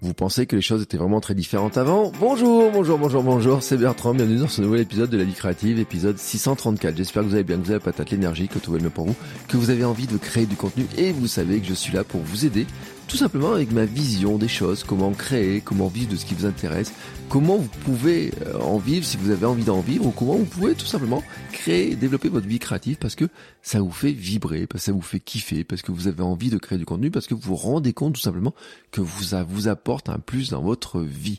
Vous pensez que les choses étaient vraiment très différentes avant Bonjour, bonjour, bonjour, bonjour, c'est Bertrand, bienvenue dans ce nouvel épisode de la vie créative, épisode 634. J'espère que vous allez bien, que vous avez la patate, l'énergie, que tout va bien pour vous, que vous avez envie de créer du contenu et vous savez que je suis là pour vous aider tout simplement avec ma vision des choses, comment créer, comment vivre de ce qui vous intéresse, comment vous pouvez euh, en vivre si vous avez envie d'en vivre, ou comment vous pouvez tout simplement créer, développer votre vie créative parce que ça vous fait vibrer, parce que ça vous fait kiffer, parce que vous avez envie de créer du contenu, parce que vous vous rendez compte tout simplement que ça vous apporte un plus dans votre vie.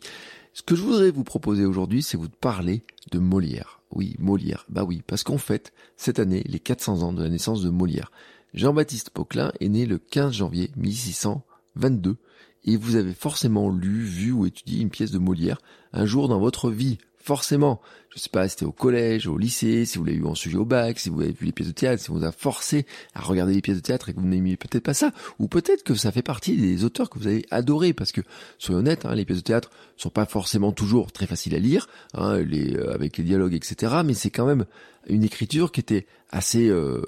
Ce que je voudrais vous proposer aujourd'hui, c'est vous parler de Molière. Oui, Molière. Bah oui, parce qu'en fait, cette année, les 400 ans de la naissance de Molière. Jean-Baptiste Poquelin est né le 15 janvier 1600 22, et vous avez forcément lu, vu ou étudié une pièce de Molière un jour dans votre vie. Forcément. Je sais pas, c'était au collège, au lycée, si vous l'avez eu en sujet au bac, si vous avez vu les pièces de théâtre, si on vous a forcé à regarder les pièces de théâtre et que vous n'aimiez peut-être pas ça, ou peut-être que ça fait partie des auteurs que vous avez adorés, parce que, soyons honnêtes, hein, les pièces de théâtre sont pas forcément toujours très faciles à lire, hein, les, euh, avec les dialogues, etc., mais c'est quand même une écriture qui était assez euh,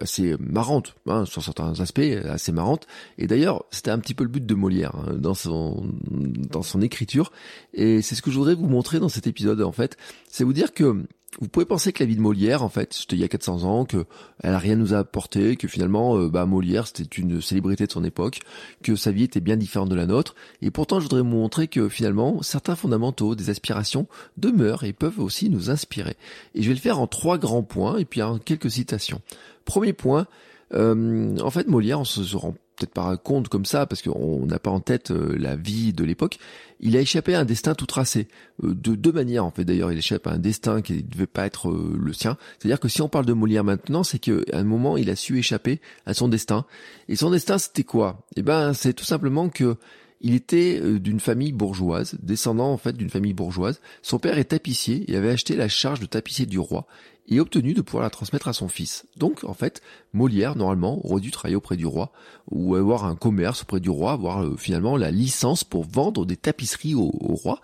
assez marrante hein, sur certains aspects assez marrante et d'ailleurs c'était un petit peu le but de Molière hein, dans son dans son écriture et c'est ce que je voudrais vous montrer dans cet épisode en fait c'est vous dire que vous pouvez penser que la vie de Molière, en fait, c'était il y a 400 ans, que elle a rien nous a apporté, que finalement, euh, bah, Molière, c'était une célébrité de son époque, que sa vie était bien différente de la nôtre, et pourtant, je voudrais vous montrer que finalement, certains fondamentaux, des aspirations, demeurent et peuvent aussi nous inspirer. Et je vais le faire en trois grands points, et puis en quelques citations. Premier point, euh, en fait, Molière, on se rend peut-être pas compte comme ça, parce qu'on n'a pas en tête euh, la vie de l'époque, il a échappé à un destin tout tracé. Euh, de deux manières, en fait, d'ailleurs, il échappe à un destin qui ne devait pas être euh, le sien. C'est-à-dire que si on parle de Molière maintenant, c'est qu'à un moment, il a su échapper à son destin. Et son destin, c'était quoi? Eh ben, c'est tout simplement que il était d'une famille bourgeoise, descendant en fait d'une famille bourgeoise. Son père est tapissier et avait acheté la charge de tapissier du roi et obtenu de pouvoir la transmettre à son fils. Donc, en fait, Molière, normalement, aurait dû travailler auprès du roi, ou avoir un commerce auprès du roi, avoir euh, finalement la licence pour vendre des tapisseries au, roi.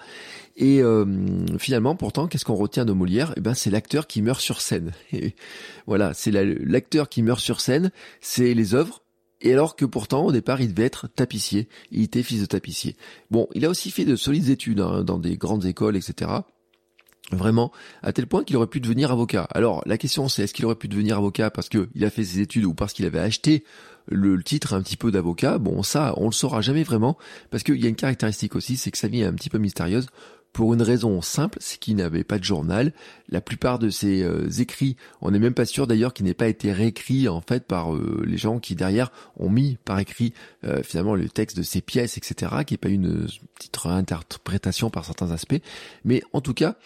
Et euh, finalement, pourtant, qu'est-ce qu'on retient de Molière? Eh ben, c'est l'acteur qui meurt sur scène. Et voilà, c'est l'acteur qui meurt sur scène, c'est les œuvres, et alors que pourtant, au départ, il devait être tapissier. Il était fils de tapissier. Bon, il a aussi fait de solides études hein, dans des grandes écoles, etc. Vraiment, à tel point qu'il aurait pu devenir avocat. Alors, la question c'est est-ce qu'il aurait pu devenir avocat parce qu'il a fait ses études ou parce qu'il avait acheté le, titre un petit peu d'avocat? Bon, ça, on le saura jamais vraiment, parce qu'il y a une caractéristique aussi, c'est que sa vie est un petit peu mystérieuse pour une raison simple, c'est qu'il n'avait pas de journal. La plupart de ses euh, écrits, on n'est même pas sûr d'ailleurs qu'il n'ait pas été réécrit en fait par euh, les gens qui derrière ont mis par écrit euh, finalement le texte de ses pièces, etc., qui n'est pas une petite réinterprétation par certains aspects. Mais en tout cas,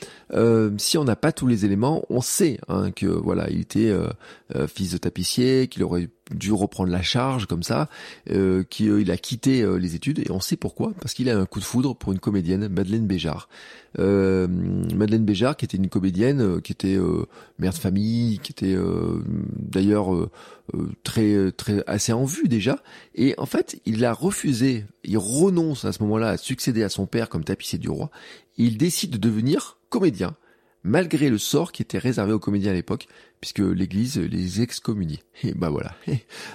si on n'a pas tous les éléments, on sait hein, que voilà, il était fils de tapissier, qu'il aurait dû reprendre la charge comme ça, euh, qu'il a quitté les études et on sait pourquoi parce qu'il a un coup de foudre pour une comédienne, Madeleine Béjart. Euh, Madeleine Béjart, qui était une comédienne, euh, qui était euh, mère de famille, qui était d'ailleurs très très assez en vue déjà. Et en fait, il a refusé, il renonce à ce moment-là à succéder à son père comme tapissier du roi. il décide de devenir comédien malgré le sort qui était réservé aux comédiens à l'époque, puisque l'Église les excommuniait. Et bah voilà.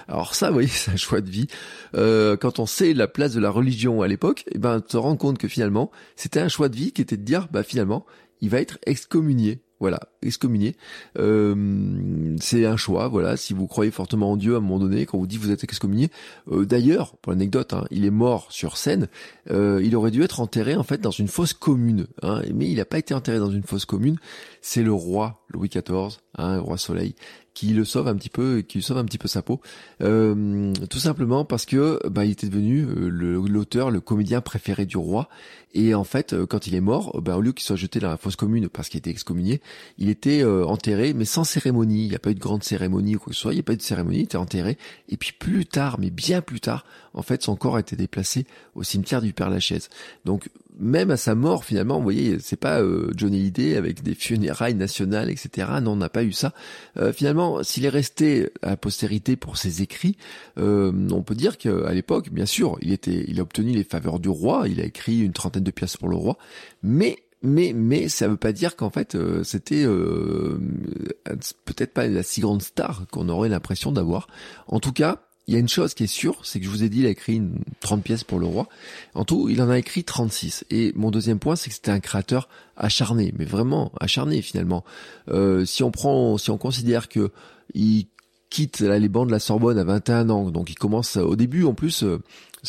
Alors ça, vous voyez, c'est un choix de vie. Euh, quand on sait la place de la religion à l'époque, et eh ben, te rends compte que finalement, c'était un choix de vie qui était de dire, bah finalement, il va être excommunié. Voilà, excommunié. Euh, c'est un choix, voilà. Si vous croyez fortement en Dieu, à un moment donné, quand vous dit vous êtes excommunié. Euh, d'ailleurs, pour l'anecdote, hein, il est mort sur scène. Il aurait dû être enterré en fait dans une fosse commune, hein, mais il n'a pas été enterré dans une fosse commune. C'est le roi Louis XIV, hein, roi Soleil, qui le sauve un petit peu, qui sauve un petit peu sa peau, euh, tout simplement parce que bah, il était devenu euh, l'auteur, le, comédien préféré du roi, et en fait, euh, quand il est mort, bah, au lieu qu'il soit jeté dans la fosse commune parce qu'il était excommunié, il était enterré, mais sans cérémonie. Il n'y a pas eu de grande cérémonie ou quoi que ce soit. Il n'y a pas eu de cérémonie. Il était enterré. Et puis plus tard, mais bien plus tard, en fait, son corps a été déplacé au cimetière du Père Lachaise. Donc même à sa mort, finalement, vous voyez, c'est pas Johnny Hallyday avec des funérailles nationales, etc. Non, on n'a pas eu ça. finalement s'il est resté à postérité pour ses écrits, euh, on peut dire qu'à l'époque, bien sûr, il était, il a obtenu les faveurs du roi, il a écrit une trentaine de pièces pour le roi, mais mais mais ça veut pas dire qu'en fait euh, c'était euh, peut-être pas la si grande star qu'on aurait l'impression d'avoir. En tout cas, il y a une chose qui est sûre, c'est que je vous ai dit, il a écrit une 30 pièces pour le roi. En tout, il en a écrit 36. Et mon deuxième point, c'est que c'était un créateur acharné, mais vraiment acharné finalement. Euh, si on prend, si on considère que il quitte les bancs de la Sorbonne à 21 ans, donc il commence au début en plus.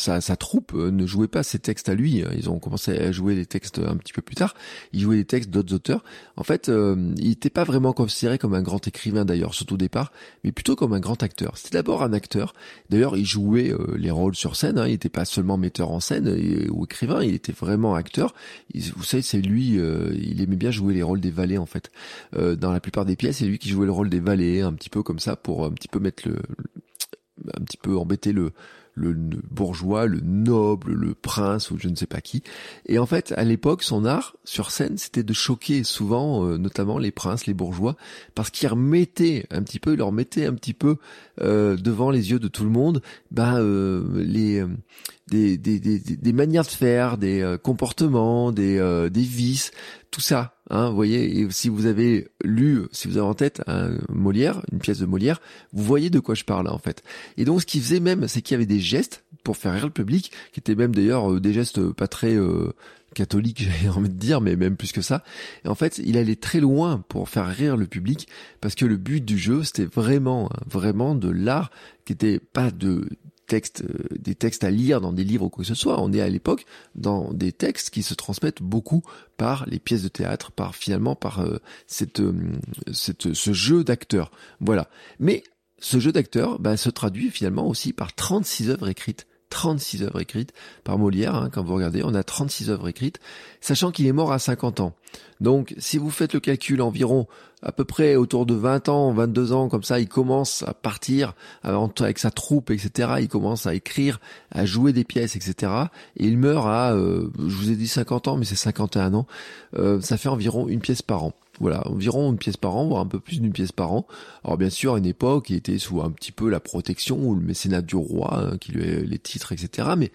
Euh, sa, sa, troupe euh, ne jouait pas ses textes à lui. Ils ont commencé à jouer les textes un petit peu plus tard. Ils jouaient les textes d'autres auteurs. En fait, euh, il n'était pas vraiment considéré comme un grand écrivain d'ailleurs, surtout au départ, mais plutôt comme un grand acteur. C'était d'abord un acteur. D'ailleurs, il jouait euh, les rôles sur scène. Hein. Il n'était pas seulement metteur en scène ou écrivain. Il était vraiment acteur. vous savez, c'est lui. il aimait bien jouer les rôles des valets en fait. dans la plupart des pièces, c'est lui qui jouait le rôle des valets, un petit peu comme ça pour un petit peu mettre le un petit peu embêter le le bourgeois, le noble, le prince ou je ne sais pas qui. Et en fait, à l'époque, son art sur scène, c'était de choquer souvent, euh, notamment les princes, les bourgeois, parce qu'il remettait un petit peu, il leur mettait un petit peu euh, devant les yeux de tout le monde, ben euh, les des, des, des, des, manières de faire, des comportements, des, des vices, tout ça. Hein, vous voyez, et si vous avez lu, si vous avez en tête un Molière, une pièce de Molière, vous voyez de quoi je parle en fait. Et donc ce qu'il faisait même, c'est qu'il y avait des gestes pour faire rire le public, qui étaient même d'ailleurs euh, des gestes pas très euh, catholiques, j'ai envie de dire, mais même plus que ça. Et en fait, il allait très loin pour faire rire le public, parce que le but du jeu, c'était vraiment, vraiment de l'art qui était pas de textes, euh, des textes à lire dans des livres ou quoi que ce soit. On est à l'époque dans des textes qui se transmettent beaucoup par les pièces de théâtre, par finalement par euh, cette, euh, cette, ce jeu d'acteurs. Voilà. Mais ce jeu d'acteurs bah, se traduit finalement aussi par 36 œuvres écrites. 36 œuvres écrites par Molière, hein, quand vous regardez, on a 36 œuvres écrites, sachant qu'il est mort à 50 ans. Donc si vous faites le calcul environ à peu près autour de 20 ans, 22 ans, comme ça, il commence à partir avec sa troupe, etc. Il commence à écrire, à jouer des pièces, etc. Et il meurt à, euh, je vous ai dit 50 ans, mais c'est 51 ans. Euh, ça fait environ une pièce par an. Voilà, environ une pièce par an, voire un peu plus d'une pièce par an. Alors bien sûr, à une époque, il était sous un petit peu la protection ou le mécénat du roi, hein, qui lui les titres, etc. Mais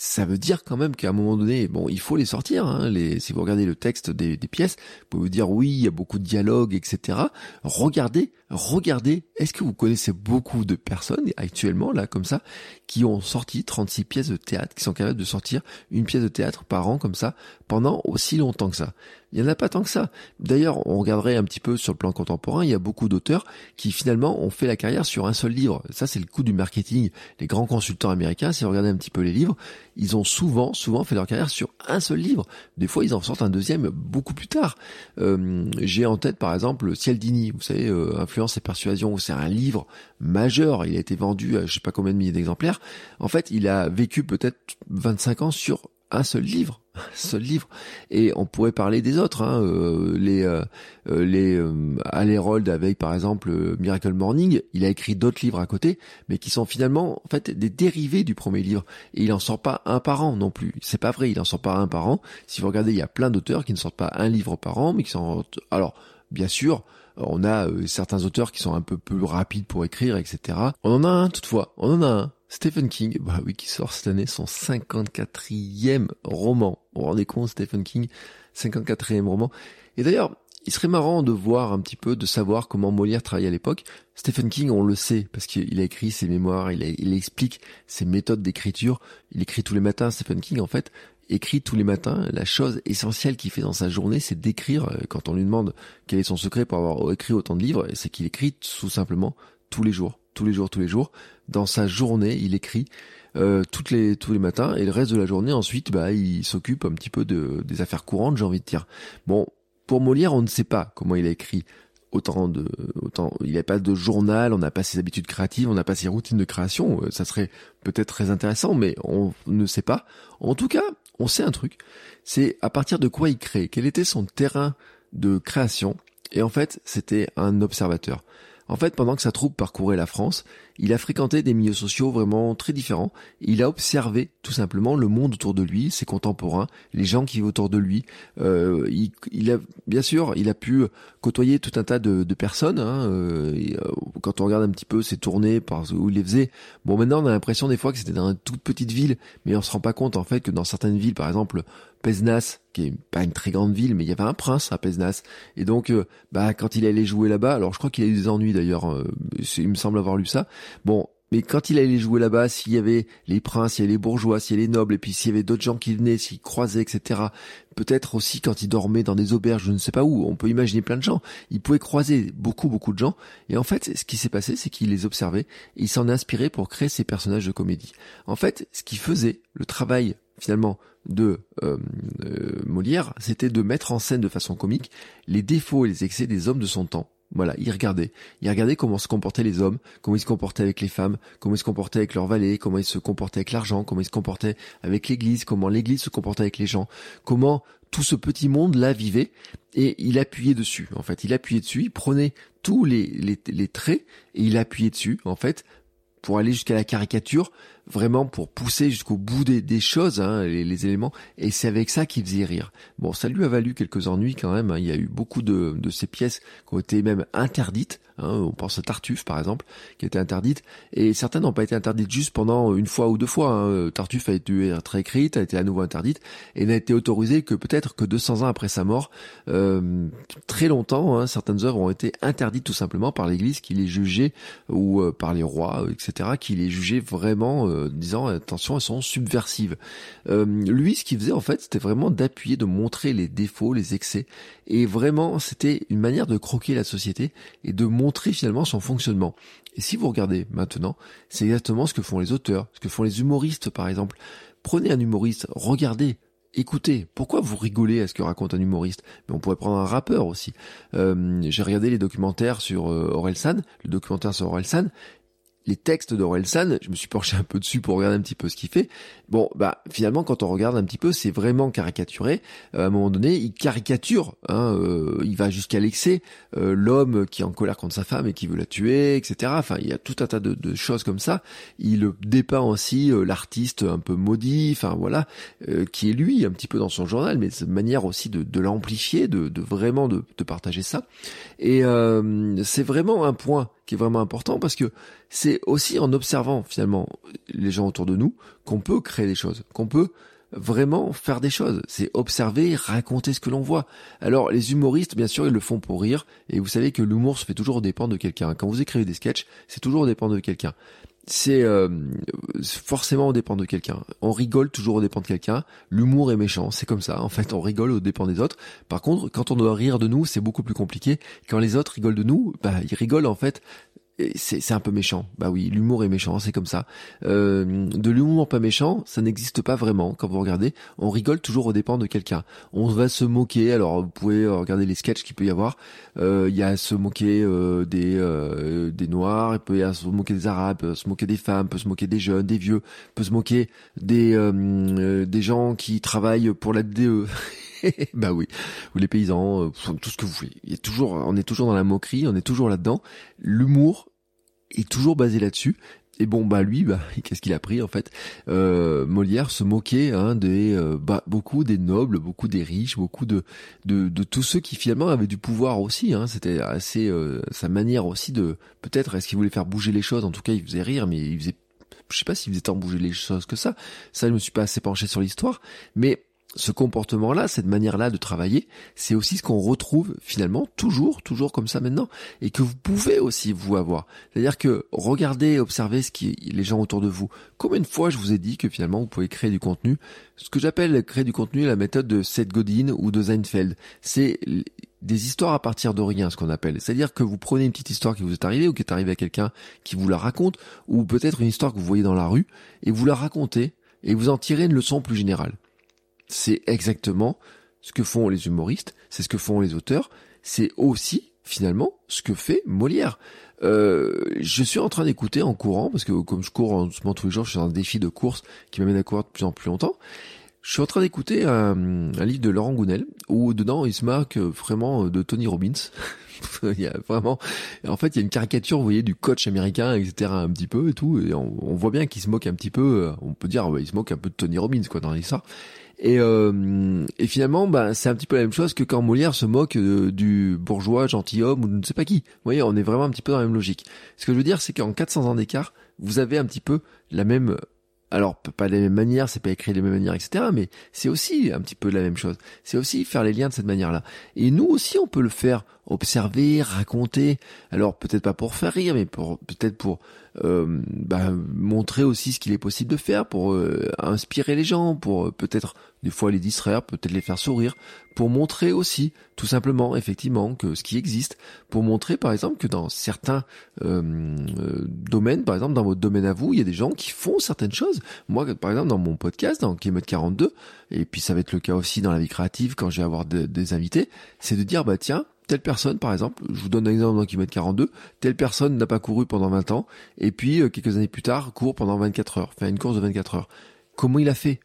ça veut dire quand même qu'à un moment donné, bon, il faut les sortir. Hein, si vous regardez le texte des, des, pièces, vous pouvez vous dire oui, il y a beaucoup de dialogues, etc. Regardez, regardez. Est-ce que vous connaissez beaucoup de personnes actuellement là comme ça qui ont sorti 36 pièces de théâtre, qui sont capables de sortir une pièce de théâtre par an comme ça pendant aussi longtemps que ça? Il n'y en a pas tant que ça. D'ailleurs, on regarderait un petit peu sur le plan contemporain, il y a beaucoup d'auteurs qui finalement ont fait la carrière sur un seul livre. Ça, c'est le coup du marketing. Les grands consultants américains, si vous regardez un petit peu les livres, ils ont souvent, souvent fait leur carrière sur un seul livre. Des fois, ils en sortent un deuxième beaucoup plus tard. Euh, j'ai en tête, par exemple, Cialdini, vous savez, euh, Influence et Persuasion, c'est un livre majeur. Il a été vendu à je sais pas combien de milliers d'exemplaires. En fait, il a vécu peut-être 25 ans sur un seul livre, seul livre. Et on pourrait parler des autres, hein, euh, les euh, euh les euh, avec par exemple Miracle Morning. Il a écrit d'autres livres à côté, mais qui sont finalement en fait des dérivés du premier livre. Et il en sort pas un par an non plus. C'est pas vrai, il en sort pas un par an. Si vous regardez, il y a plein d'auteurs qui ne sortent pas un livre par an, mais qui sont alors bien sûr. On a certains auteurs qui sont un peu plus rapides pour écrire, etc. On en a un toutefois, on en a un Stephen King, bah oui, qui sort cette année son 54e roman. Vous vous rendez compte, Stephen King, 54e roman. Et d'ailleurs, il serait marrant de voir un petit peu, de savoir comment Molière travaillait à l'époque. Stephen King, on le sait, parce qu'il a écrit ses mémoires, il, il explique ses méthodes d'écriture. Il écrit tous les matins, Stephen King, en fait, écrit tous les matins. La chose essentielle qu'il fait dans sa journée, c'est d'écrire. Quand on lui demande quel est son secret pour avoir écrit autant de livres, c'est qu'il écrit tout simplement tous les jours tous les jours, tous les jours. Dans sa journée, il écrit euh, toutes les tous les matins et le reste de la journée ensuite, bah, il s'occupe un petit peu de des affaires courantes, j'ai envie de dire. Bon, pour Molière, on ne sait pas comment il a écrit autant de autant il n'y a pas de journal, on n'a pas ses habitudes créatives, on n'a pas ses routines de création, ça serait peut-être très intéressant, mais on ne sait pas. En tout cas, on sait un truc, c'est à partir de quoi il crée, quel était son terrain de création, et en fait, c'était un observateur. En fait, pendant que sa troupe parcourait la France, il a fréquenté des milieux sociaux vraiment très différents. Il a observé tout simplement le monde autour de lui, ses contemporains, les gens qui vivent autour de lui. Euh, il, a bien sûr, il a pu côtoyer tout un tas de, personnes. Hein, euh, euh, quand on regarde un petit peu ses tournées par où il les faisait, bon maintenant on a l'impression des fois que c'était dans une toute petite ville, mais on se rend pas compte en fait que dans certaines villes, par exemple Pesnas, qui est pas une très grande ville, mais il y avait un prince à Pesnas. Et donc, euh, bah, quand il allait jouer là-bas, alors je crois qu'il a eu des ennuis d'ailleurs, euh, il me semble avoir lu ça. Bon, mais quand il allait jouer là-bas, s'il y avait les princes, s'il y avait les bourgeois, s'il y avait les nobles, et puis s'il y avait d'autres gens qui venaient, s'ils croisaient, etc. Peut-être aussi quand il dormait dans des auberges, je ne sais pas où, on peut imaginer plein de gens. Il pouvait croiser beaucoup, beaucoup de gens. Et en fait, ce qui s'est passé, c'est qu'il les observait, et il s'en inspirait pour créer ses personnages de comédie. En fait, ce qui faisait le travail finalement de euh, euh, Molière, c'était de mettre en scène de façon comique les défauts et les excès des hommes de son temps. Voilà, il regardait. Il regardait comment se comportaient les hommes, comment ils se comportaient avec les femmes, comment ils se comportaient avec leurs valets, comment ils se comportaient avec l'argent, comment ils se comportaient avec l'église, comment l'église se comportait avec les gens, comment tout ce petit monde-là vivait, et il appuyait dessus, en fait. Il appuyait dessus, il prenait tous les, les, les traits, et il appuyait dessus, en fait, pour aller jusqu'à la caricature, vraiment pour pousser jusqu'au bout des, choses, hein, les, éléments, et c'est avec ça qu'il faisait rire. Bon, ça lui a valu quelques ennuis quand même, hein. il y a eu beaucoup de, de ces pièces qui ont été même interdites, hein. on pense à Tartuffe par exemple, qui a été interdite, et certaines n'ont pas été interdites juste pendant une fois ou deux fois. Hein. Tartuffe a été réécrite, a été à nouveau interdite, et n'a été autorisée que peut-être que 200 ans après sa mort. Euh, très longtemps, hein, certaines œuvres ont été interdites tout simplement par l'Église qui les jugeait, ou euh, par les rois, etc., qui les jugeaient vraiment... Euh, euh, disant attention elles sont subversives. Euh, lui ce qu'il faisait en fait c'était vraiment d'appuyer, de montrer les défauts, les excès et vraiment c'était une manière de croquer la société et de montrer finalement son fonctionnement. Et si vous regardez maintenant, c'est exactement ce que font les auteurs, ce que font les humoristes par exemple. Prenez un humoriste, regardez, écoutez, pourquoi vous rigolez à ce que raconte un humoriste? Mais on pourrait prendre un rappeur aussi. Euh, j'ai regardé les documentaires sur euh, Orelsan, le documentaire sur Orelsan, les textes d'Orelsan, je me suis penché un peu dessus pour regarder un petit peu ce qu'il fait. Bon, bah finalement, quand on regarde un petit peu, c'est vraiment caricaturé. Euh, à un moment donné, il caricature, hein, euh, il va jusqu'à l'excès. Euh, l'homme qui est en colère contre sa femme et qui veut la tuer, etc. Enfin, il y a tout un tas de, choses comme ça. Il dépeint aussi l'artiste un peu maudit, enfin voilà, qui est lui un petit peu dans son journal, mais de manière aussi de, l'amplifier, de, vraiment de, de partager ça. Et c'est vraiment un point qui est vraiment important parce que c'est aussi en observant finalement les gens autour de nous qu'on peut créer des choses, qu'on peut vraiment faire des choses. C'est observer, raconter ce que l'on voit. Alors les humoristes, bien sûr, ils le font pour rire, et vous savez que l'humour se fait toujours dépendre de quelqu'un. Quand vous écrivez des sketchs, c'est toujours dépendre de quelqu'un. C'est euh, forcément au dépend de quelqu'un. On rigole toujours au dépend de quelqu'un. L'humour est méchant, c'est comme ça. En fait, on rigole au dépend des autres. Par contre, quand on doit rire de nous, c'est beaucoup plus compliqué. Quand les autres rigolent de nous, bah ils rigolent en fait c'est un peu méchant. Bah oui, l'humour est méchant, c'est comme ça. Euh, de l'humour pas méchant, ça n'existe pas vraiment. Quand vous regardez, on rigole toujours au dépens de quelqu'un. On va se moquer. Alors vous pouvez regarder les sketchs qu'il peut y avoir. Euh, il y a se moquer euh, des euh, des noirs, il peut y avoir se moquer des arabes, se moquer des femmes, peut se moquer des jeunes, des vieux, peut se moquer des des gens qui travaillent pour la DE. bah oui, ou les paysans, tout ce que vous voulez. Il y a toujours, on est toujours dans la moquerie, on est toujours là-dedans. L'humour, est toujours basé là-dessus. Et bon bah lui bah qu'est-ce qu'il a pris en fait? Euh, Molière se moquait hein, des euh, bah, beaucoup des nobles, beaucoup des riches, beaucoup de de, de tous ceux qui finalement avaient du pouvoir aussi. Hein, C'était assez euh, sa manière aussi de peut-être est-ce qu'il voulait faire bouger les choses? En tout cas il faisait rire, mais il faisait je sais pas s'il faisait tant bouger les choses que ça. Ça je me suis pas assez penché sur l'histoire, mais ce comportement-là, cette manière-là de travailler, c'est aussi ce qu'on retrouve finalement toujours, toujours comme ça maintenant, et que vous pouvez aussi vous avoir. C'est-à-dire que regardez, observez ce qui les gens autour de vous. Combien de fois je vous ai dit que finalement vous pouvez créer du contenu Ce que j'appelle créer du contenu, la méthode de Seth Godin ou de Seinfeld, c'est des histoires à partir de rien, ce qu'on appelle. C'est-à-dire que vous prenez une petite histoire qui vous est arrivée ou qui est arrivée à quelqu'un qui vous la raconte, ou peut-être une histoire que vous voyez dans la rue, et vous la racontez, et vous en tirez une leçon plus générale c'est exactement ce que font les humoristes, c'est ce que font les auteurs, c'est aussi finalement ce que fait Molière. Euh, je suis en train d'écouter en courant, parce que comme je cours en tous les jours, je suis dans un défi de course qui m'amène à courir de plus en plus longtemps. Je suis en train d'écouter un, livre de Laurent Gounel, où dedans il se marque vraiment de Tony Robbins. il y a vraiment, en fait, il y a une caricature, vous voyez, du coach américain, etc., un petit peu et tout, et on, voit bien qu'il se moque un petit peu. On peut dire, ouais, il se moque un peu de Tony Robbins, quoi, dans l'histoire. Et, euh, et finalement, bah, c'est un petit peu la même chose que quand Molière se moque euh, du bourgeois gentilhomme ou de ne sais pas qui. Vous voyez, on est vraiment un petit peu dans la même logique. Ce que je veux dire, c'est qu'en 400 ans d'écart, vous avez un petit peu la même alors pas de la même manière, c'est pas écrit de la même manière, etc. Mais c'est aussi un petit peu la même chose. C'est aussi faire les liens de cette manière-là. Et nous aussi, on peut le faire, observer, raconter. Alors peut-être pas pour faire rire, mais pour peut-être pour euh, bah, montrer aussi ce qu'il est possible de faire, pour euh, inspirer les gens, pour euh, peut-être des fois les distraire, peut-être les faire sourire, pour montrer aussi, tout simplement, effectivement, que ce qui existe, pour montrer par exemple que dans certains euh, euh, domaines, par exemple dans votre domaine à vous, il y a des gens qui font certaines choses. Moi, par exemple, dans mon podcast, dans Kilomètre 42, et puis ça va être le cas aussi dans la vie créative quand je vais avoir des invités, c'est de dire, bah tiens, telle personne, par exemple, je vous donne un exemple dans Kilomètre 42, telle personne n'a pas couru pendant 20 ans, et puis euh, quelques années plus tard, court pendant 24 heures, fait une course de 24 heures. Comment il a fait?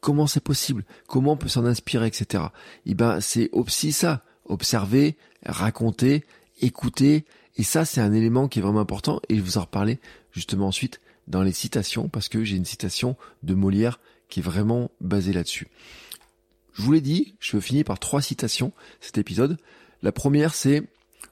Comment c'est possible? Comment on peut s'en inspirer, etc. Et eh ben, c'est aussi ça. Observer, raconter, écouter. Et ça, c'est un élément qui est vraiment important. Et je vous en reparler justement ensuite dans les citations, parce que j'ai une citation de Molière qui est vraiment basée là-dessus. Je vous l'ai dit, je finir par trois citations cet épisode. La première, c'est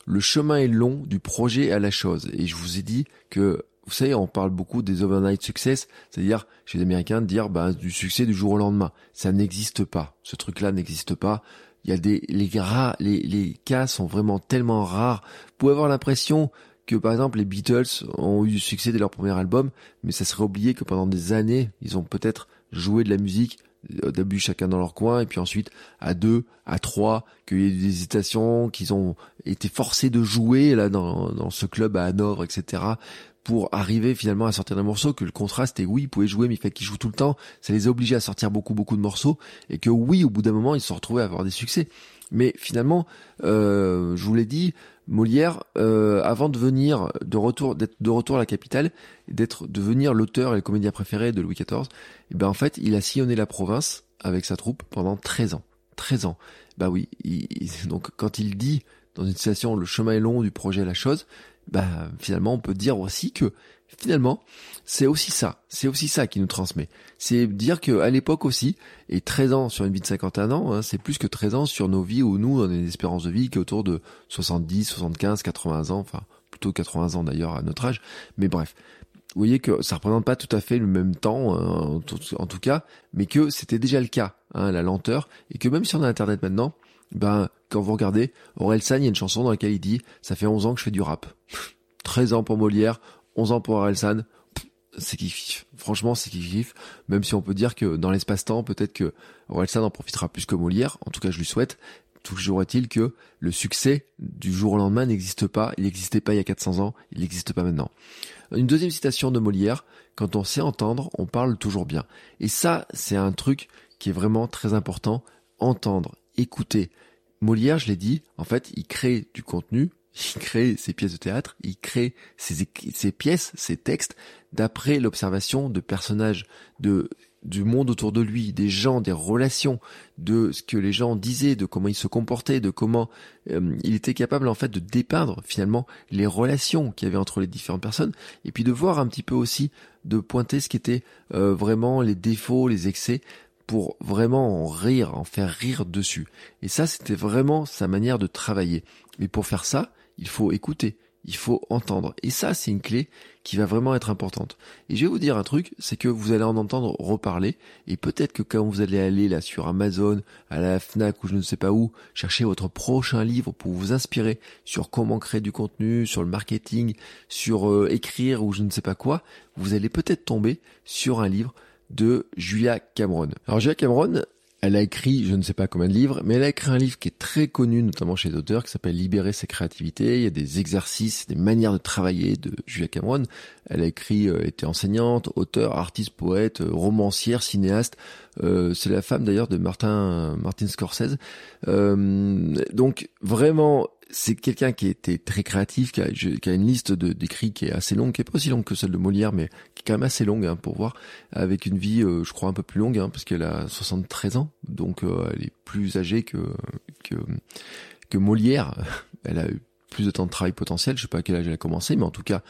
le chemin est long du projet à la chose. Et je vous ai dit que vous savez, on parle beaucoup des overnight success, c'est-à-dire chez les Américains de dire bah, du succès du jour au lendemain. Ça n'existe pas. Ce truc-là n'existe pas. Il y a des les rares, les, les cas sont vraiment tellement rares. Vous pouvez avoir l'impression que par exemple les Beatles ont eu du succès dès leur premier album, mais ça serait oublié que pendant des années, ils ont peut-être joué de la musique au chacun dans leur coin et puis ensuite à deux, à trois, qu'il y ait des hésitations, qu'ils ont été forcés de jouer là dans, dans ce club à Hanovre, etc pour arriver finalement à sortir d'un morceau que le contraste est oui, ils pouvaient jouer, mais il fait qu'ils jouent tout le temps. Ça les a obligés à sortir beaucoup, beaucoup de morceaux et que oui, au bout d'un moment, ils se sont retrouvés à avoir des succès. Mais finalement, euh, je vous l'ai dit, Molière, euh, avant de venir de retour, d'être de retour à la capitale, d'être devenir l'auteur et le comédien préféré de Louis XIV, et eh ben en fait, il a sillonné la province avec sa troupe pendant 13 ans. 13 ans. Bah oui. donc quand il dit dans une citation le chemin est long du projet à la chose, bah finalement on peut dire aussi que finalement c'est aussi ça, c'est aussi ça qui nous transmet. C'est dire que à l'époque aussi, et 13 ans sur une vie de 51 ans, hein, c'est plus que 13 ans sur nos vies où nous on a une espérance de vie qui est autour de 70, 75, 80 ans, enfin plutôt 80 ans d'ailleurs à notre âge, mais bref. Vous voyez que ça représente pas tout à fait le même temps, hein, en, tout, cas, mais que c'était déjà le cas, hein, la lenteur, et que même si on a Internet maintenant, ben quand vous regardez, Orelsan, il y a une chanson dans laquelle il dit ça fait 11 ans que je fais du rap. 13 ans pour Molière, 11 ans pour Orelsan, c'est kiff. Franchement, c'est kiff. Même si on peut dire que dans l'espace-temps, peut-être que Orelsan en profitera plus que Molière. En tout cas, je lui souhaite. Toujours est-il que le succès du jour au lendemain n'existe pas. Il n'existait pas il y a 400 ans. Il n'existe pas maintenant. Une deuxième citation de Molière. Quand on sait entendre, on parle toujours bien. Et ça, c'est un truc qui est vraiment très important. Entendre, écouter. Molière, je l'ai dit, en fait, il crée du contenu, il crée ses pièces de théâtre, il crée ses, pièces, ses textes, d'après l'observation de personnages, de du monde autour de lui, des gens, des relations, de ce que les gens disaient, de comment ils se comportaient, de comment euh, il était capable en fait de dépeindre finalement les relations qu'il y avait entre les différentes personnes, et puis de voir un petit peu aussi, de pointer ce qui était euh, vraiment les défauts, les excès, pour vraiment en rire, en faire rire dessus. Et ça, c'était vraiment sa manière de travailler. Mais pour faire ça, il faut écouter, il faut entendre. Et ça, c'est une clé qui va vraiment être importante. Et je vais vous dire un truc, c'est que vous allez en entendre reparler, et peut-être que quand vous allez aller là sur Amazon, à la FNAC ou je ne sais pas où, chercher votre prochain livre pour vous inspirer sur comment créer du contenu, sur le marketing, sur euh, écrire ou je ne sais pas quoi, vous allez peut-être tomber sur un livre de Julia Cameron. Alors Julia Cameron, elle a écrit, je ne sais pas combien de livres, mais elle a écrit un livre qui est très connu, notamment chez les auteurs, qui s'appelle Libérer ses créativités. Il y a des exercices, des manières de travailler de Julia Cameron. Elle a écrit, euh, était enseignante, auteur, artiste, poète, euh, romancière, cinéaste. Euh, c'est la femme d'ailleurs de Martin, Martin Scorsese. donc vraiment, c'est quelqu'un qui était très créatif, qui a, une liste d'écrits qui est assez longue, qui est pas aussi longue que celle de Molière, mais qui est quand même assez longue hein, pour voir, avec une vie, euh, je crois, un peu plus longue, hein, parce qu'elle a 73 ans, donc euh, elle est plus âgée que, que, que Molière. Elle a eu plus de temps de travail potentiel, je sais pas à quel âge elle a commencé, mais en tout cas,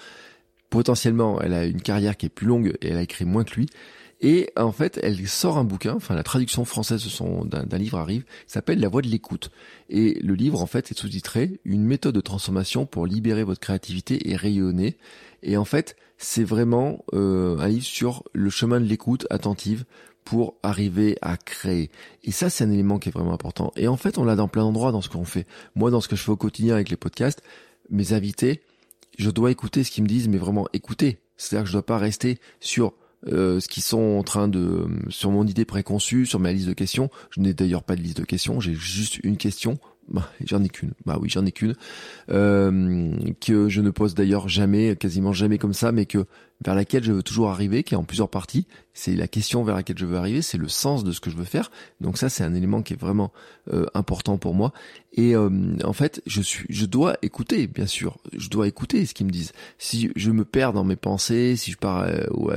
potentiellement, elle a une carrière qui est plus longue et elle a écrit moins que lui. Et en fait, elle sort un bouquin, enfin la traduction française d'un livre arrive, s'appelle La voix de l'écoute. Et le livre en fait est sous-titré Une méthode de transformation pour libérer votre créativité et rayonner. Et en fait, c'est vraiment euh, un livre sur le chemin de l'écoute attentive pour arriver à créer. Et ça, c'est un élément qui est vraiment important. Et en fait, on l'a dans plein d'endroits dans ce qu'on fait. Moi, dans ce que je fais au quotidien avec les podcasts, mes invités, je dois écouter ce qu'ils me disent, mais vraiment écouter. C'est-à-dire que je dois pas rester sur euh, ce qu'ils sont en train de sur mon idée préconçue, sur ma liste de questions. Je n'ai d'ailleurs pas de liste de questions, j'ai juste une question bah, j'en ai qu'une. Bah oui, j'en ai qu'une. Euh, que je ne pose d'ailleurs jamais, quasiment jamais comme ça, mais que vers laquelle je veux toujours arriver, qui est en plusieurs parties. C'est la question vers laquelle je veux arriver, c'est le sens de ce que je veux faire. Donc ça, c'est un élément qui est vraiment euh, important pour moi. Et euh, en fait, je suis, je dois écouter, bien sûr. Je dois écouter ce qu'ils me disent. Si je me perds dans mes pensées, si je pars ou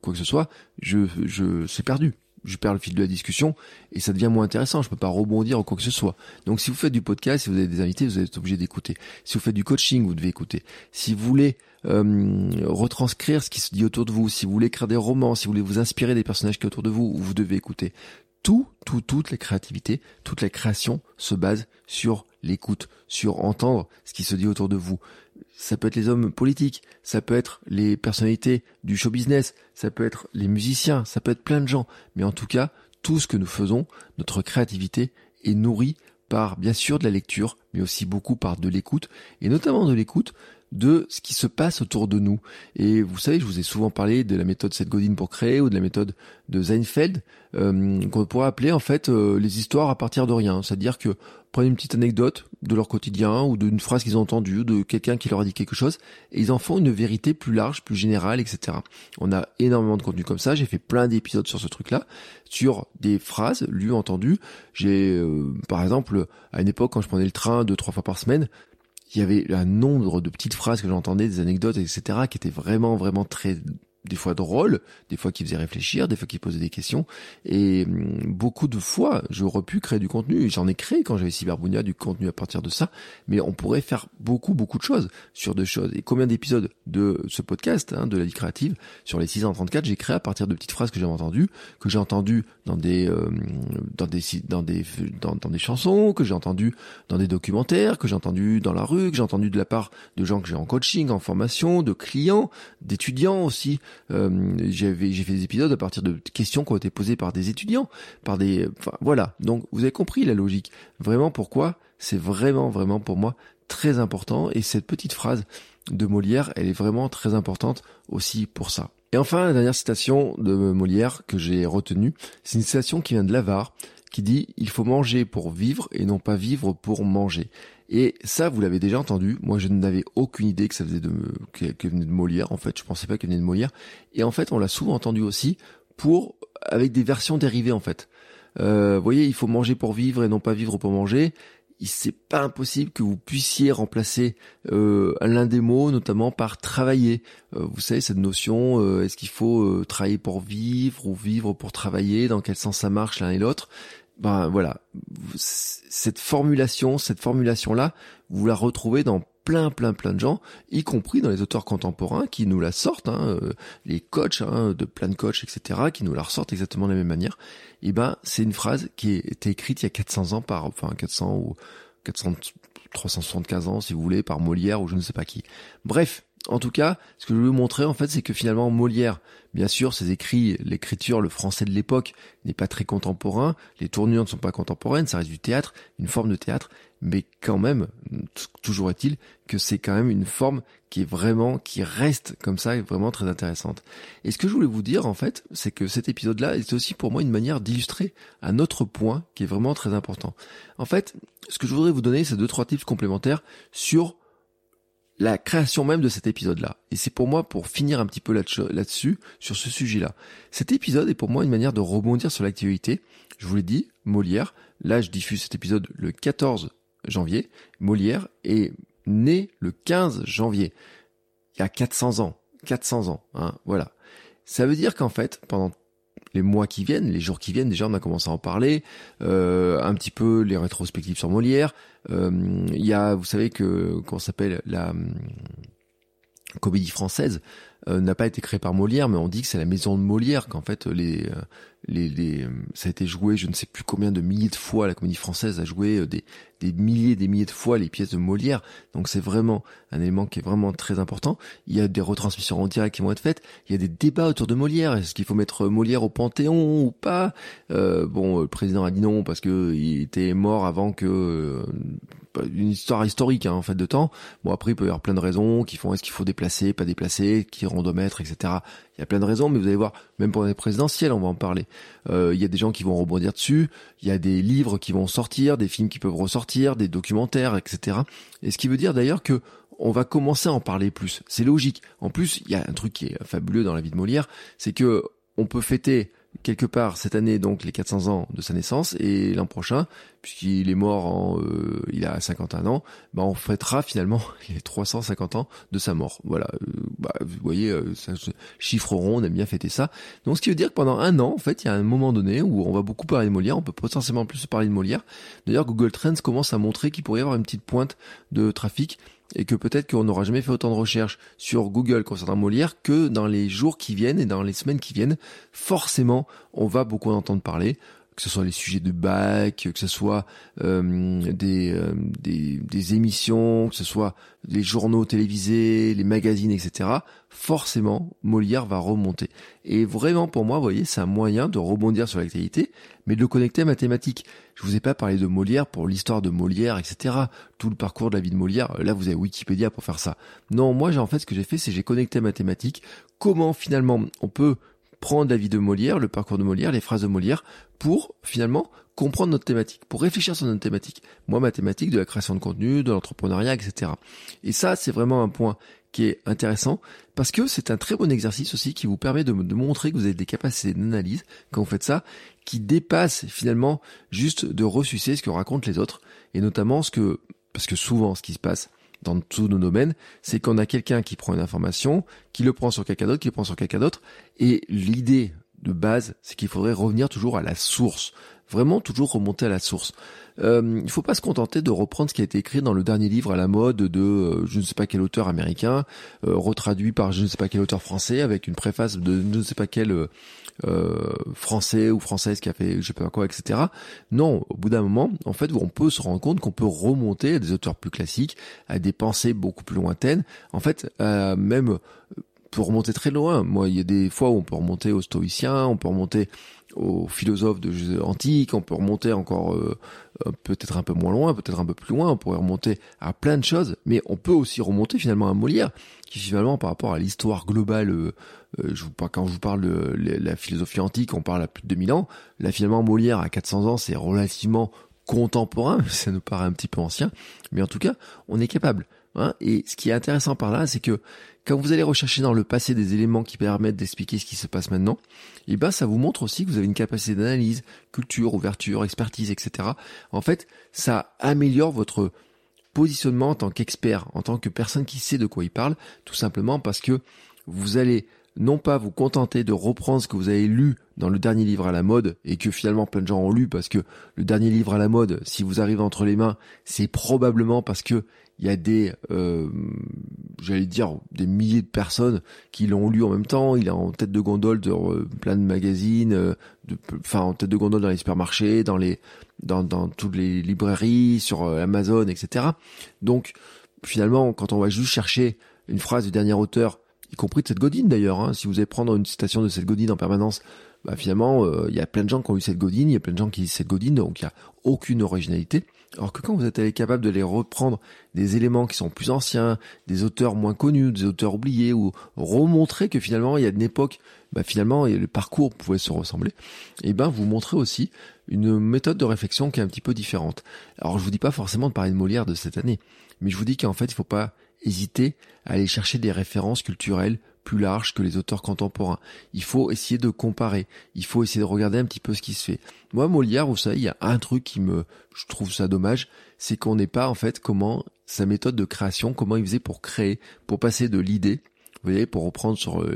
quoi que ce soit, je, je, c'est perdu je perds le fil de la discussion et ça devient moins intéressant. Je peux pas rebondir ou quoi que ce soit. Donc, si vous faites du podcast, si vous avez des invités, vous êtes obligé d'écouter. Si vous faites du coaching, vous devez écouter. Si vous voulez euh, retranscrire ce qui se dit autour de vous, si vous voulez écrire des romans, si vous voulez vous inspirer des personnages qui sont autour de vous, vous devez écouter. Tout, tout, toute la créativité, toute la création se base sur l'écoute, sur entendre ce qui se dit autour de vous ça peut être les hommes politiques, ça peut être les personnalités du show business, ça peut être les musiciens, ça peut être plein de gens. Mais en tout cas, tout ce que nous faisons, notre créativité est nourrie par bien sûr de la lecture, mais aussi beaucoup par de l'écoute, et notamment de l'écoute de ce qui se passe autour de nous. Et vous savez, je vous ai souvent parlé de la méthode Seth Godin pour créer ou de la méthode de Seinfeld, euh, qu'on pourrait appeler en fait euh, les histoires à partir de rien. C'est-à-dire que prenez une petite anecdote de leur quotidien ou d'une phrase qu'ils ont entendue, de quelqu'un qui leur a dit quelque chose, et ils en font une vérité plus large, plus générale, etc. On a énormément de contenu comme ça. J'ai fait plein d'épisodes sur ce truc-là, sur des phrases lues, entendues. J'ai, euh, par exemple, à une époque, quand je prenais le train deux, trois fois par semaine, il y avait un nombre de petites phrases que j'entendais, des anecdotes, etc., qui étaient vraiment, vraiment très des fois drôles, des fois qui faisaient réfléchir, des fois qui posaient des questions. Et hum, beaucoup de fois, j'aurais pu créer du contenu. J'en ai créé quand j'avais Cyberbounia, du contenu à partir de ça. Mais on pourrait faire beaucoup, beaucoup de choses sur des choses. Et combien d'épisodes de ce podcast, hein, de la vie créative, sur les 634, j'ai créé à partir de petites phrases que j'ai entendues, que j'ai entendues dans des, euh, dans des, dans des, dans, dans des chansons, que j'ai entendues dans des documentaires, que j'ai entendues dans la rue, que j'ai entendu de la part de gens que j'ai en coaching, en formation, de clients, d'étudiants aussi. Euh, j'ai fait des épisodes à partir de questions qui ont été posées par des étudiants, par des, voilà. Donc vous avez compris la logique. Vraiment pourquoi? C'est vraiment, vraiment pour moi très important. Et cette petite phrase de Molière, elle est vraiment très importante aussi pour ça. Et enfin, la dernière citation de Molière que j'ai retenue, c'est une citation qui vient de Lavar, qui dit « Il faut manger pour vivre et non pas vivre pour manger ». Et ça, vous l'avez déjà entendu. Moi, je n'avais aucune idée que ça faisait de, que, venait de Molière. En fait, je pensais pas qu'elle venait de Molière. Et en fait, on l'a souvent entendu aussi pour, avec des versions dérivées, en fait. Euh, vous voyez, il faut manger pour vivre et non pas vivre pour manger. C'est pas impossible que vous puissiez remplacer euh, l'un des mots, notamment par travailler. Euh, vous savez cette notion, euh, est-ce qu'il faut euh, travailler pour vivre ou vivre pour travailler? Dans quel sens ça marche l'un et l'autre? Ben voilà, cette formulation, cette formulation-là, vous la retrouvez dans plein, plein, plein de gens, y compris dans les auteurs contemporains qui nous la sortent, hein, euh, les coachs hein, de plein de coachs, etc., qui nous la ressortent exactement de la même manière. Et eh ben, c'est une phrase qui été écrite il y a 400 ans par, enfin 400 ou 400, 375 ans si vous voulez, par Molière ou je ne sais pas qui. Bref, en tout cas, ce que je veux vous montrer en fait, c'est que finalement Molière, bien sûr, ses écrits, l'écriture, le français de l'époque n'est pas très contemporain, les tournures ne sont pas contemporaines, ça reste du théâtre, une forme de théâtre, mais quand même, toujours est-il que c'est quand même une forme qui est vraiment, qui reste comme ça, vraiment très intéressante. Et ce que je voulais vous dire en fait, c'est que cet épisode-là est aussi pour moi une manière d'illustrer un autre point qui est vraiment très important. En fait, ce que je voudrais vous donner, c'est deux trois tips complémentaires sur la création même de cet épisode-là. Et c'est pour moi, pour finir un petit peu là-dessus, sur ce sujet-là. Cet épisode est pour moi une manière de rebondir sur l'activité. Je vous l'ai dit, Molière. Là, je diffuse cet épisode le 14 janvier. Molière est né le 15 janvier. Il y a 400 ans. 400 ans, hein, voilà. Ça veut dire qu'en fait, pendant les mois qui viennent, les jours qui viennent, déjà on a commencé à en parler, euh, un petit peu les rétrospectives sur Molière. Euh, il y a, vous savez que qu'on s'appelle la hum, comédie française euh, n'a pas été créée par Molière, mais on dit que c'est la maison de Molière qu'en fait les les, les, ça a été joué, je ne sais plus combien de milliers de fois, la comédie française a joué euh, des, des milliers des milliers de fois les pièces de Molière. Donc c'est vraiment un élément qui est vraiment très important. Il y a des retransmissions en direct qui vont être faites. Il y a des débats autour de Molière. Est-ce qu'il faut mettre Molière au Panthéon ou pas? Euh, Bon, le président a dit non parce que il était mort avant que euh, une histoire historique hein, en fait de temps. Bon après il peut y avoir plein de raisons qui font est-ce qu'il faut déplacer, pas déplacer, qui rondomètre, etc. Il y a plein de raisons, mais vous allez voir, même pour les présidentielles, on va en parler. Euh, il y a des gens qui vont rebondir dessus, il y a des livres qui vont sortir, des films qui peuvent ressortir, des documentaires, etc. Et ce qui veut dire d'ailleurs que on va commencer à en parler plus. C'est logique. En plus, il y a un truc qui est fabuleux dans la vie de Molière, c'est que on peut fêter quelque part cette année donc les 400 ans de sa naissance et l'an prochain puisqu'il est mort en euh, il a 51 ans bah on fêtera finalement les 350 ans de sa mort. Voilà euh, bah, vous voyez euh, ça, chiffre rond on aime bien fêter ça. Donc ce qui veut dire que pendant un an en fait il y a un moment donné où on va beaucoup parler de Molière on peut potentiellement plus parler de Molière. D'ailleurs Google Trends commence à montrer qu'il pourrait y avoir une petite pointe de trafic et que peut-être qu'on n'aura jamais fait autant de recherches sur Google concernant Molière que dans les jours qui viennent et dans les semaines qui viennent. Forcément, on va beaucoup en entendre parler que ce soit les sujets de bac, que ce soit euh, des, euh, des, des, émissions, que ce soit les journaux télévisés, les magazines, etc., forcément, Molière va remonter. Et vraiment, pour moi, vous voyez, c'est un moyen de rebondir sur l'actualité, mais de le connecter à mathématiques. Je vous ai pas parlé de Molière pour l'histoire de Molière, etc. Tout le parcours de la vie de Molière. Là, vous avez Wikipédia pour faire ça. Non, moi, j'ai en fait, ce que j'ai fait, c'est j'ai connecté à. Comment, finalement, on peut prendre la vie de Molière, le parcours de Molière, les phrases de Molière, pour finalement comprendre notre thématique, pour réfléchir sur notre thématique. Moi, ma thématique de la création de contenu, de l'entrepreneuriat, etc. Et ça, c'est vraiment un point qui est intéressant parce que c'est un très bon exercice aussi qui vous permet de, montrer que vous avez des capacités d'analyse quand vous faites ça, qui dépassent finalement juste de ressucer ce que racontent les autres et notamment ce que, parce que souvent ce qui se passe, dans tous nos domaines, c'est qu'on a quelqu'un qui prend une information, qui le prend sur quelqu'un d'autre, qui le prend sur quelqu'un d'autre, et l'idée de base, c'est qu'il faudrait revenir toujours à la source, vraiment toujours remonter à la source. Euh, il faut pas se contenter de reprendre ce qui a été écrit dans le dernier livre à la mode de euh, je ne sais pas quel auteur américain, euh, retraduit par je ne sais pas quel auteur français, avec une préface de je ne sais pas quel euh, euh, français ou française qui a fait je sais pas quoi, etc. Non, au bout d'un moment, en fait, on peut se rendre compte qu'on peut remonter à des auteurs plus classiques, à des pensées beaucoup plus lointaines. En fait, même peut remonter très loin. Moi, il y a des fois où on peut remonter aux stoïciens, on peut remonter aux philosophes de antiques, on peut remonter encore euh, euh, peut-être un peu moins loin, peut-être un peu plus loin, on pourrait remonter à plein de choses, mais on peut aussi remonter finalement à Molière, qui finalement par rapport à l'histoire globale, euh, je vous, quand je vous parle de la philosophie antique, on parle à plus de 2000 ans, là finalement Molière à 400 ans, c'est relativement contemporain, ça nous paraît un petit peu ancien, mais en tout cas, on est capable. Hein, et ce qui est intéressant par là, c'est que quand vous allez rechercher dans le passé des éléments qui permettent d'expliquer ce qui se passe maintenant, et eh ben ça vous montre aussi que vous avez une capacité d'analyse, culture, ouverture, expertise, etc. En fait, ça améliore votre positionnement en tant qu'expert, en tant que personne qui sait de quoi il parle, tout simplement parce que vous allez non pas vous contenter de reprendre ce que vous avez lu dans le dernier livre à la mode et que finalement plein de gens ont lu parce que le dernier livre à la mode, si vous arrivez entre les mains, c'est probablement parce que il y a des, euh, j'allais dire, des milliers de personnes qui l'ont lu en même temps. Il est en tête de gondole de euh, plein de magazines, euh, enfin en tête de gondole dans les supermarchés, dans les, dans, dans toutes les librairies, sur Amazon, etc. Donc finalement, quand on va juste chercher une phrase du dernier auteur y compris de cette Godine d'ailleurs. Hein. Si vous allez prendre une citation de cette Godine en permanence, bah finalement, euh, il y a plein de gens qui ont eu cette Godine, il y a plein de gens qui disent cette Godine, donc il n'y a aucune originalité. Alors que quand vous êtes capable de les reprendre des éléments qui sont plus anciens, des auteurs moins connus, des auteurs oubliés, ou remontrer que finalement il y a une époque, bah finalement le parcours pouvait se ressembler, et ben vous montrez aussi une méthode de réflexion qui est un petit peu différente. Alors je vous dis pas forcément de parler de Molière de cette année, mais je vous dis qu'en fait il faut pas hésiter à aller chercher des références culturelles plus large que les auteurs contemporains. Il faut essayer de comparer. Il faut essayer de regarder un petit peu ce qui se fait. Moi, Molière, vous savez, il y a un truc qui me, je trouve ça dommage, c'est qu'on n'est pas en fait comment sa méthode de création, comment il faisait pour créer, pour passer de l'idée vous voyez, pour reprendre sur euh,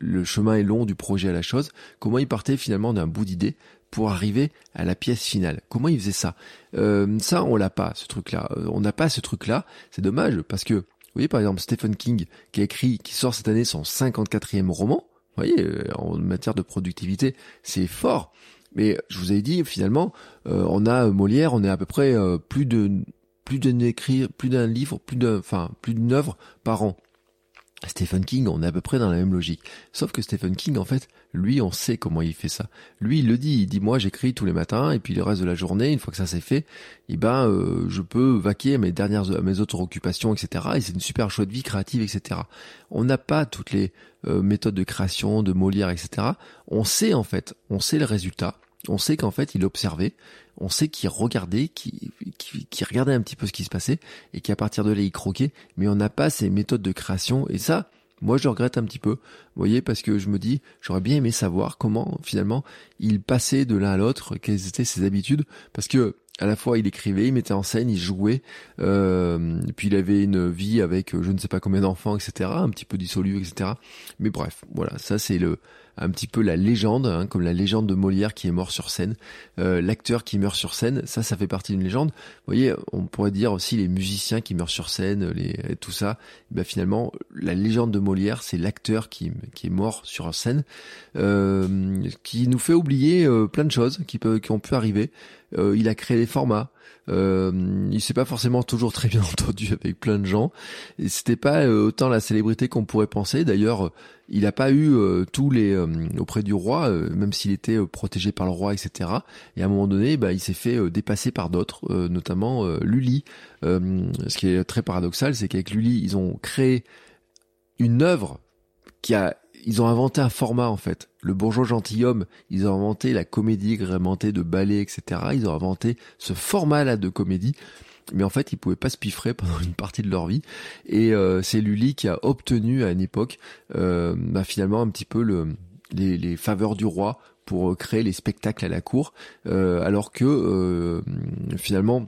le chemin est long du projet à la chose, comment il partait finalement d'un bout d'idée pour arriver à la pièce finale. Comment il faisait ça? Euh, Ça, on l'a pas, ce truc-là. Euh, on n'a pas ce truc-là. C'est dommage parce que, vous voyez, par exemple, Stephen King qui a écrit, qui sort cette année son 54e roman. Vous voyez, en matière de productivité, c'est fort. Mais je vous ai dit, finalement, on a Molière, on est à peu près plus de plus d'un écrit, plus d'un livre, plus d'un, enfin, plus d'une œuvre par an. Stephen King, on est à peu près dans la même logique. Sauf que Stephen King, en fait, lui, on sait comment il fait ça. Lui, il le dit. Il dit, moi, j'écris tous les matins, et puis le reste de la journée, une fois que ça s'est fait, eh ben, euh, je peux vaquer à mes dernières, à mes autres occupations, etc. Et c'est une super chouette vie créative, etc. On n'a pas toutes les euh, méthodes de création, de Molière, etc. On sait, en fait, on sait le résultat. On sait qu'en fait, il observait, on sait qu'il regardait, qu'il regardait un petit peu ce qui se passait, et qu'à partir de là, il croquait, mais on n'a pas ces méthodes de création, et ça, moi, je regrette un petit peu, vous voyez, parce que je me dis, j'aurais bien aimé savoir comment, finalement, il passait de l'un à l'autre, quelles étaient ses habitudes, parce que à la fois il écrivait, il mettait en scène, il jouait, euh, puis il avait une vie avec je ne sais pas combien d'enfants, etc., un petit peu dissolu, etc. Mais bref, voilà, ça c'est le un petit peu la légende, hein, comme la légende de Molière qui est mort sur scène, euh, l'acteur qui meurt sur scène, ça, ça fait partie d'une légende. Vous voyez, on pourrait dire aussi les musiciens qui meurent sur scène, les, tout ça. ben finalement, la légende de Molière, c'est l'acteur qui, qui est mort sur scène, euh, qui nous fait oublier euh, plein de choses qui, peuvent, qui ont pu arriver. Euh, il a créé des formats. Euh, il s'est pas forcément toujours très bien entendu avec plein de gens. C'était pas euh, autant la célébrité qu'on pourrait penser. D'ailleurs, il n'a pas eu tous les auprès du roi, même s'il était protégé par le roi, etc. Et à un moment donné, bah, il s'est fait dépasser par d'autres, notamment Lully. ce qui est très paradoxal, c'est qu'avec Lully, ils ont créé une œuvre qui a ils ont inventé un format en fait. Le bourgeois gentilhomme, ils ont inventé la comédie agrémentée de ballet, etc. Ils ont inventé ce format-là de comédie. Mais en fait, ils pouvaient pas se piffrer pendant une partie de leur vie. Et euh, c'est Lully qui a obtenu à une époque, euh, bah, finalement, un petit peu le, les, faveurs du roi pour créer les spectacles à la cour, euh, alors que finalement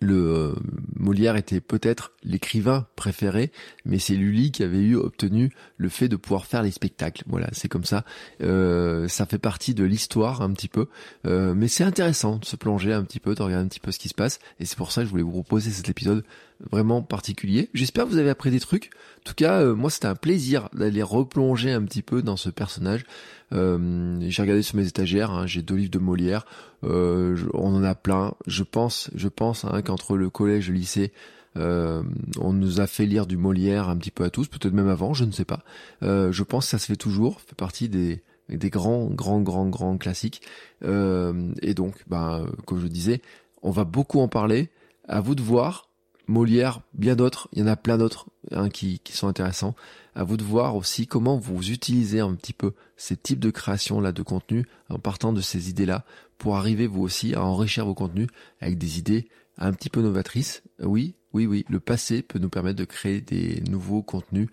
le euh, Molière était peut-être l'écrivain préféré, mais c'est Lully qui avait eu obtenu le fait de pouvoir faire les spectacles. Voilà, c'est comme ça. Euh, ça fait partie de l'histoire un petit peu, euh, mais c'est intéressant de se plonger un petit peu, de regarder un petit peu ce qui se passe, et c'est pour ça que je voulais vous proposer cet épisode vraiment particulier. J'espère que vous avez appris des trucs. En tout cas, moi c'était un plaisir d'aller replonger un petit peu dans ce personnage. Euh, j'ai regardé sur mes étagères, hein, j'ai deux livres de Molière, euh, on en a plein. Je pense, je pense hein, qu'entre le collège et le lycée, euh, on nous a fait lire du Molière un petit peu à tous, peut-être même avant, je ne sais pas. je pense que ça se fait toujours, fait partie des, des grands, grands, grands, grands classiques. et donc, ben, comme je disais, on va beaucoup en parler. À vous de voir. Molière, bien d'autres, il y en a plein d'autres hein, qui, sont intéressants. À vous de voir aussi comment vous utilisez un petit peu ces types de création là de contenu en partant de ces idées là pour arriver vous aussi à enrichir vos contenus avec des idées un petit peu novatrices. Oui, oui, oui, le passé peut nous permettre de créer des nouveaux contenus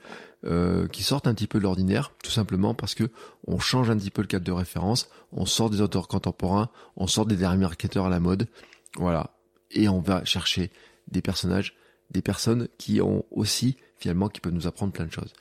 euh, qui sortent un petit peu de l'ordinaire, tout simplement parce que on change un petit peu le cadre de référence, on sort des auteurs contemporains, on sort des derniers marketeurs à la mode, voilà, et on va chercher des personnages, des personnes qui ont aussi finalement qui peuvent nous apprendre plein de choses.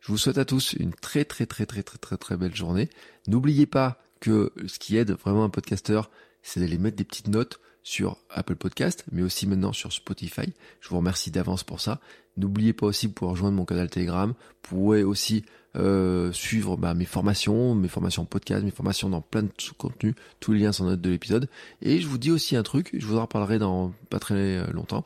Je vous souhaite à tous une très très très très très très très belle journée. N'oubliez pas que ce qui aide vraiment un podcasteur, c'est d'aller mettre des petites notes sur Apple Podcast, mais aussi maintenant sur Spotify. Je vous remercie d'avance pour ça. N'oubliez pas aussi, vous pouvez rejoindre mon canal Telegram. Vous pouvez aussi euh, suivre bah, mes formations, mes formations podcast, mes formations dans plein de contenus. Tous les liens sont en note de l'épisode. Et je vous dis aussi un truc, je vous en reparlerai dans pas très euh, longtemps.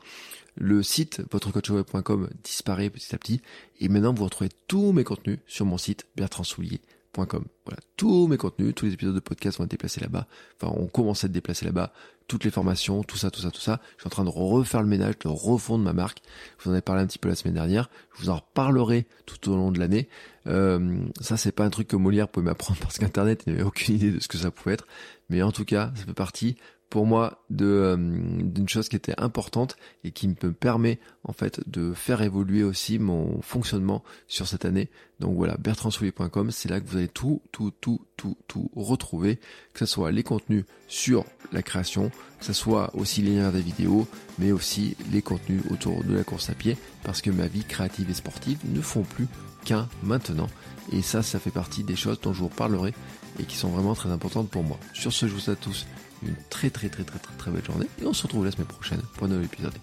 Le site votrecoachweb.com disparaît petit à petit. Et maintenant, vous retrouvez tous mes contenus sur mon site bertrandsoulier.com. Voilà, tous mes contenus, tous les épisodes de podcast vont être déplacés là-bas. Enfin, on commence à être déplacés là-bas. Toutes les formations, tout ça, tout ça, tout ça. Je suis en train de refaire le ménage, de refondre ma marque. Je vous en ai parlé un petit peu la semaine dernière. Je vous en reparlerai tout au long de l'année. Euh, ça, c'est pas un truc que Molière pouvait m'apprendre parce qu'Internet, n'avait aucune idée de ce que ça pouvait être. Mais en tout cas, ça fait partie pour moi de euh, d'une chose qui était importante et qui me permet en fait de faire évoluer aussi mon fonctionnement sur cette année. Donc voilà, bertrandsoulier.com, c'est là que vous allez tout, tout, tout, tout, tout retrouver, que ce soit les contenus sur la création, que ce soit aussi les liens des vidéos, mais aussi les contenus autour de la course à pied, parce que ma vie créative et sportive ne font plus qu'un maintenant. Et ça, ça fait partie des choses dont je vous parlerai et qui sont vraiment très importantes pour moi. Sur ce, je vous souhaite à tous une très très très très très très belle journée et on se retrouve la semaine prochaine pour un nouvel épisode.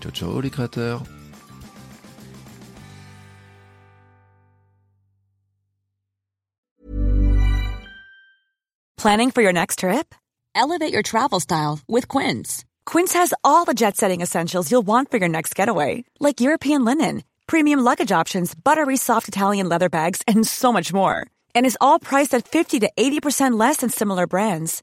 Ciao ciao les créateurs Planning for your next trip? Elevate your travel style with Quince. Quince has all the jet-setting essentials you'll want for your next getaway, like European linen, premium luggage options, buttery soft Italian leather bags, and so much more. And is all priced at 50 to 80% less than similar brands.